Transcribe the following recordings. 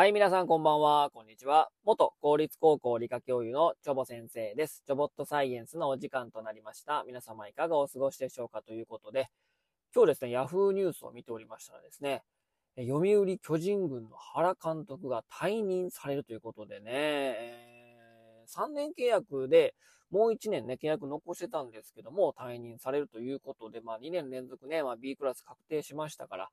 はい、皆さんこんばんは。こんにちは。元公立高校理科教諭のチョボ先生です。チョボットサイエンスのお時間となりました。皆様いかがお過ごしでしょうかということで、今日ですね、ヤフーニュースを見ておりましたらですね、読売巨人軍の原監督が退任されるということでね、え3年契約でもう1年ね、契約残してたんですけども、退任されるということで、まあ2年連続ね、まあ B クラス確定しましたから、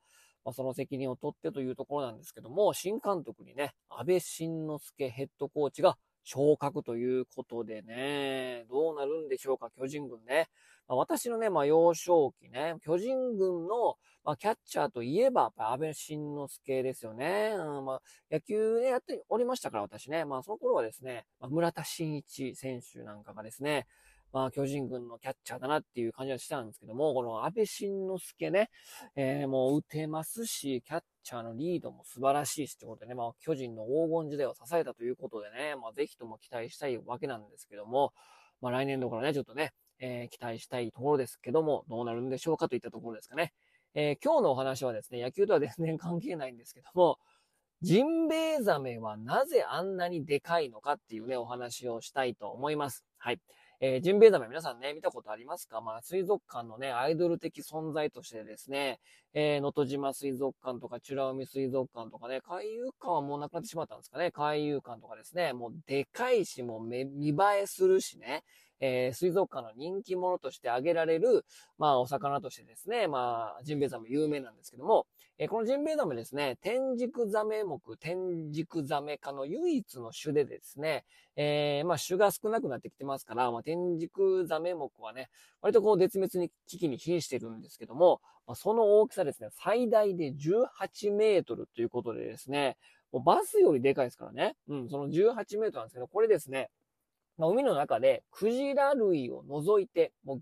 まあ、その責任を取ってというところなんですけども、新監督にね、安倍晋之助ヘッドコーチが昇格ということでね、どうなるんでしょうか、巨人軍ね。まあ、私のね、まあ、幼少期ね、巨人軍の、まあ、キャッチャーといえば、安倍晋之助ですよね。うん、まあ、野球ね、やっておりましたから、私ね。まあ、その頃はですね、まあ、村田真一選手なんかがですね、まあ、巨人軍のキャッチャーだなっていう感じはしたんですけども、この安倍晋之助ね、えー、もう打てますし、キャッチャーのリードも素晴らしいしってことでね、まあ、巨人の黄金時代を支えたということでね、まあ、ぜひとも期待したいわけなんですけども、まあ、来年度からね、ちょっとね、えー、期待したいところですけども、どうなるんでしょうかといったところですかね。えー、今日のお話はですね、野球とは全然関係ないんですけども、ジンベエザメはなぜあんなにでかいのかっていうね、お話をしたいと思います。はい。えー、ジンベエザメ皆さんね、見たことありますか？まあ、水族館のね、アイドル的存在としてですね、えー、能登島水族館とか、美ら海水族館とかね、海遊館はもうなくなってしまったんですかね？海遊館とかですね、もうでかいし、もう見栄えするしね、えー、水族館の人気者として挙げられる、まあ、お魚としてですね、まあ、ジンベエザメ有名なんですけども、えー、このジンベエザメですね、天竺ザメ目、天竺ザメ科の唯一の種でですね、えー、まあ、種が少なくなってきてますから、まあ、天竺ザメ目はね、割とこう絶滅に危機に瀕してるんですけども、まあ、その大きさですね、最大で18メートルということでですね、もうバスよりでかいですからね。うん、その18メートルなんですけど、これですね、まあ、海の中でクジラ類を除いて、もう、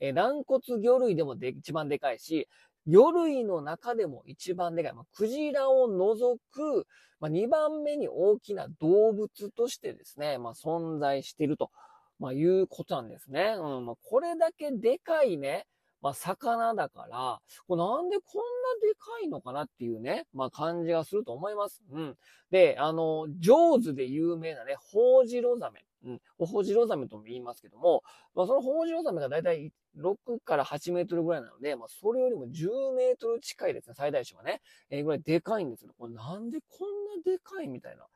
えー、軟骨魚類でもで一番でかいし、魚類の中でも一番でかい。まあ、クジラを除く、まあ、2番目に大きな動物としてですね、まあ、存在していると、まあ、いうことなんですね。うん。まあ、これだけでかいね、まあ、魚だから、これなんでこんなでかいのかなっていうね、まあ、感じがすると思います。うん。で、あの、上手で有名なね、ホウジロザメ。うん。ホホジロザメとも言いますけども、まあ、そのホホジロザメがだいたい6から8メートルぐらいなので、まあ、それよりも10メートル近いですね、最大種はね。えー、ぐらいでかいんですよ。これなんでこんなでかいみたいな。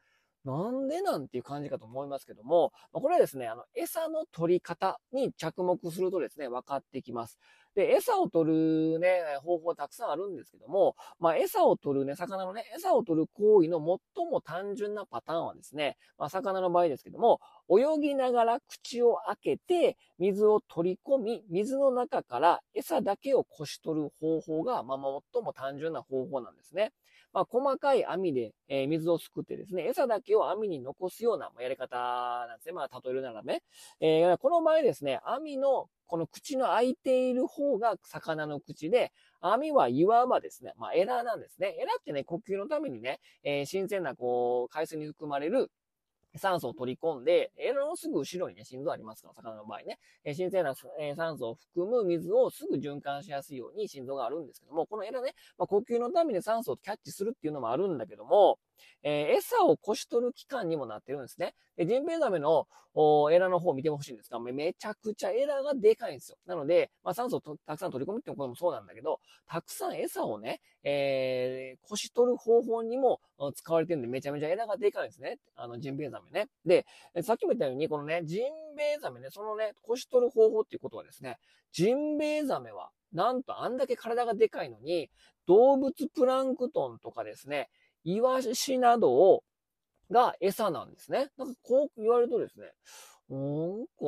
なんでなんていう感じかと思いますけども、ま、これはですね、あの、餌の取り方に着目するとですね、分かってきます。で、餌を取るね、方法たくさんあるんですけども、まあ、餌を取るね、魚のね、餌を取る行為の最も単純なパターンはですね、まあ、魚の場合ですけども、泳ぎながら口を開けて、水を取り込み、水の中から餌だけをこし取る方法が、まあ、最も単純な方法なんですね。まあ、細かい網で、えー、水をすくってですね、餌だけを網に残すようなやり方なんですね。まあ、例えるならね。えー、この場合ですね、網のこの口の開いている方が魚の口で、網は岩場ですね、まあ、エラなんですね。エラってね、呼吸のためにね、えー、新鮮なこう、海水に含まれる酸素を取り込んで、エラのすぐ後ろにね、心臓ありますから、魚の場合ね。えー、新鮮な、え、酸素を含む水をすぐ循環しやすいように心臓があるんですけども、このエラね、まあ、呼吸のために酸素をキャッチするっていうのもあるんだけども、えー、餌をこし取る期間にもなってるんですね。で、ジンベエザメのエラの方を見てほしいんですが、めちゃくちゃエラがでかいんですよ。なので、まあ、酸素をたくさん取り込むってこともそうなんだけど、たくさん餌をね、えー、こし取る方法にも使われてるんで、めちゃめちゃエラがでかいんですね。あの、ジンベエザメね。で、さっきも言ったように、このね、ジンベエザメね、そのね、こし取る方法っていうことはですね、ジンベエザメは、なんとあんだけ体がでかいのに、動物プランクトンとかですね、イワシなどを、が餌なんですね。なんかこう言われるとですね、なんか、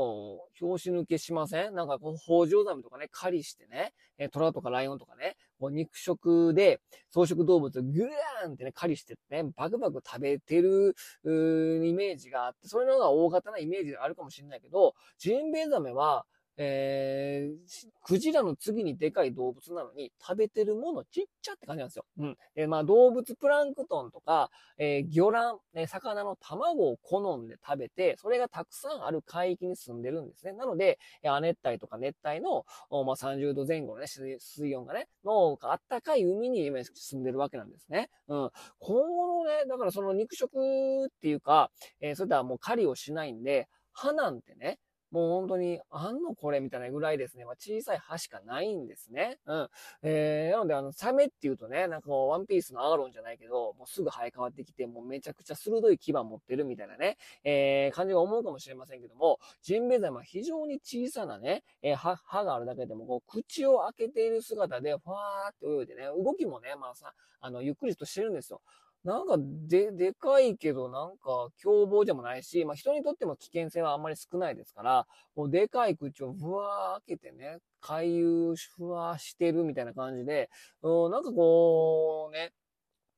拍子抜けしません？なんか、こう、北条ザメとかね、狩りしてね、えトラとかライオンとかね、こう肉食で、草食動物をグーンってね、狩りしてね、バクバク食べてる、イメージがあって、それの方が大型なイメージがあるかもしれないけど、ジンベエザメは、えー、クジラの次にでかい動物なのに、食べてるものちっちゃって感じなんですよ。うん。で、まあ動物プランクトンとか、えー、魚卵、ね、魚の卵を好んで食べて、それがたくさんある海域に住んでるんですね。なので、亜熱帯とか熱帯の、まあ30度前後のね、水温がね、のあったかい海に今住んでるわけなんですね。うん。このね、だからその肉食っていうか、えー、それではもう狩りをしないんで、歯なんてね、もう本当に、あんのこれみたいなぐらいですね。まあ、小さい歯しかないんですね。うん。えー、なので、あの、サメっていうとね、なんかもうワンピースのアーロンじゃないけど、もうすぐ生え変わってきて、もうめちゃくちゃ鋭い牙持ってるみたいなね、えー、感じが思うかもしれませんけども、ジンベザメは非常に小さなね、えー、歯、歯があるだけでも、こう、口を開けている姿で、ファーって泳いでね、動きもね、まあさ、あの、ゆっくりとしてるんですよ。なんか、で、でかいけど、なんか、凶暴でもないし、まあ、人にとっても危険性はあんまり少ないですから、もうでかい口をぶわー開けてね、回遊、ふわーしてるみたいな感じで、うん、なんかこう、ね、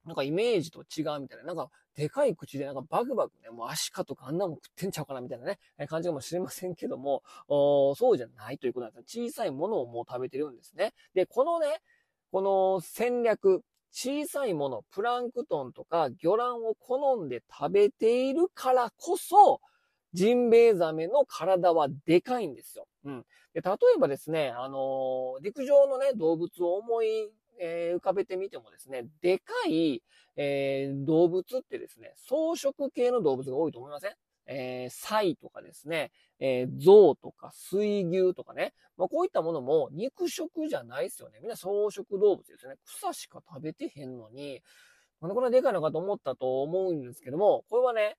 なんかイメージと違うみたいな、なんか、でかい口でなんかバクバクね、もうアシカとかあんなもん食ってんちゃうかなみたいなね、感じかもしれませんけども、そうじゃないということなんです小さいものをもう食べてるんですね。で、このね、この戦略、小さいもの、プランクトンとか魚卵を好んで食べているからこそ、ジンベエザメの体はでかいんですよ。うん。で例えばですね、あのー、陸上のね、動物を思い、えー、浮かべてみてもですね、でかい、えー、動物ってですね、草食系の動物が多いと思いません？えー、サイとかですね、えー、象とか水牛とかね、まあ、こういったものも肉食じゃないですよね。みんな草食動物ですよね。草しか食べてへんのに、なんでこんなでかいのかと思ったと思うんですけども、これはね、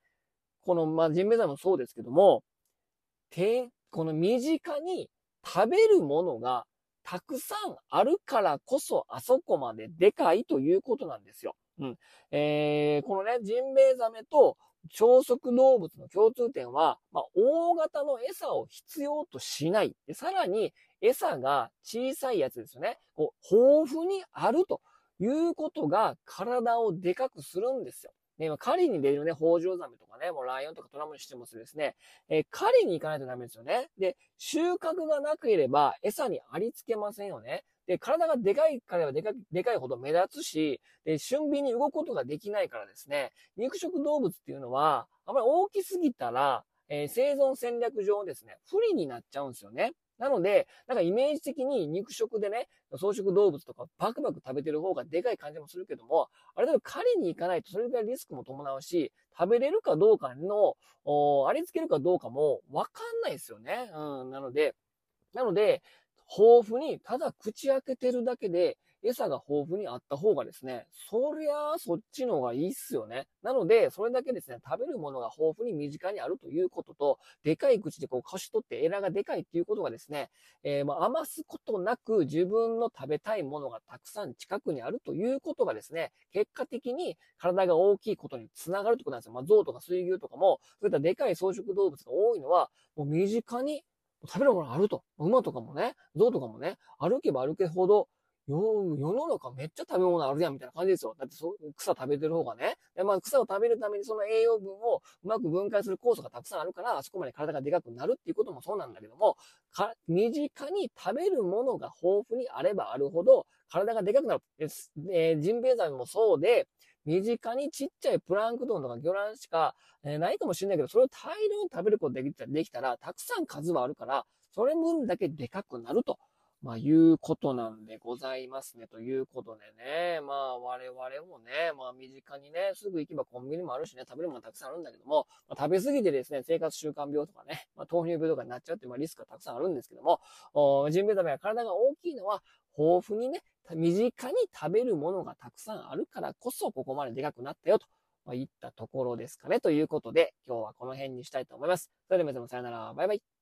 この、まあ、ジンベエザメもそうですけども、て、この身近に食べるものがたくさんあるからこそあそこまででかいということなんですよ。うん。えー、このね、ジンベエザメと超速動物の共通点は、まあ、大型の餌を必要としない。でさらに、餌が小さいやつですよね。こう、豊富にあるということが体をでかくするんですよ。ね、今、狩りに出るね、北条ザメとかね、もうライオンとかトラムにしてもですね、えー、狩りに行かないとダメですよね。で、収穫がなければ餌にありつけませんよね。で、体がでかいからはでかでかいほど目立つし、で、俊敏に動くことができないからですね、肉食動物っていうのは、あまり大きすぎたら、えー、生存戦略上ですね、不利になっちゃうんですよね。なので、なんかイメージ的に肉食でね、草食動物とかバクバク食べてる方がでかい感じもするけども、あれだと狩りに行かないとそれぐらいリスクも伴うし、食べれるかどうかの、ありつけるかどうかもわかんないですよね。うん、なので、なので、豊富に、ただ口開けてるだけで、餌が豊富にあった方がですね、そりゃあそっちの方がいいっすよね。なので、それだけですね、食べるものが豊富に身近にあるということと、でかい口でこう、かし取ってエラがでかいっていうことがですね、えー、まあ、余すことなく自分の食べたいものがたくさん近くにあるということがですね、結果的に体が大きいことにつながるってことなんですよ。まあ、象とか水牛とかも、そういったでかい草食動物が多いのは、もう身近に食べるものあると。馬とかもね、象とかもね、歩けば歩けほど、世の中めっちゃ食べ物あるやんみたいな感じですよ。だってそ草食べてる方がね。でまあ、草を食べるためにその栄養分をうまく分解する酵素がたくさんあるから、あそこまで体がでかくなるっていうこともそうなんだけども、か身近に食べるものが豊富にあればあるほど、体がでかくなる。えー、ジンベエザメもそうで、身近にちっちゃいプランクトンとか魚卵しか、えー、ないかもしれないけど、それを大量に食べることできたできたら、たくさん数はあるから、それ分だけでかくなると。まあ、いうことなんでございますね。ということでね。まあ、我々もね、まあ、身近にね、すぐ行けばコンビニもあるしね、食べるものたくさんあるんだけども、まあ、食べ過ぎてですね、生活習慣病とかね、まあ、糖尿病とかになっちゃうっていう、まあ、リスクがたくさんあるんですけども、ジンベエザメは体が大きいのは、豊富にね、身近に食べるものがたくさんあるからこそ、ここまででかくなったよと。まあ、いったところですかね。ということで、今日はこの辺にしたいと思います。それでは皆さんさよなら。バイバイ。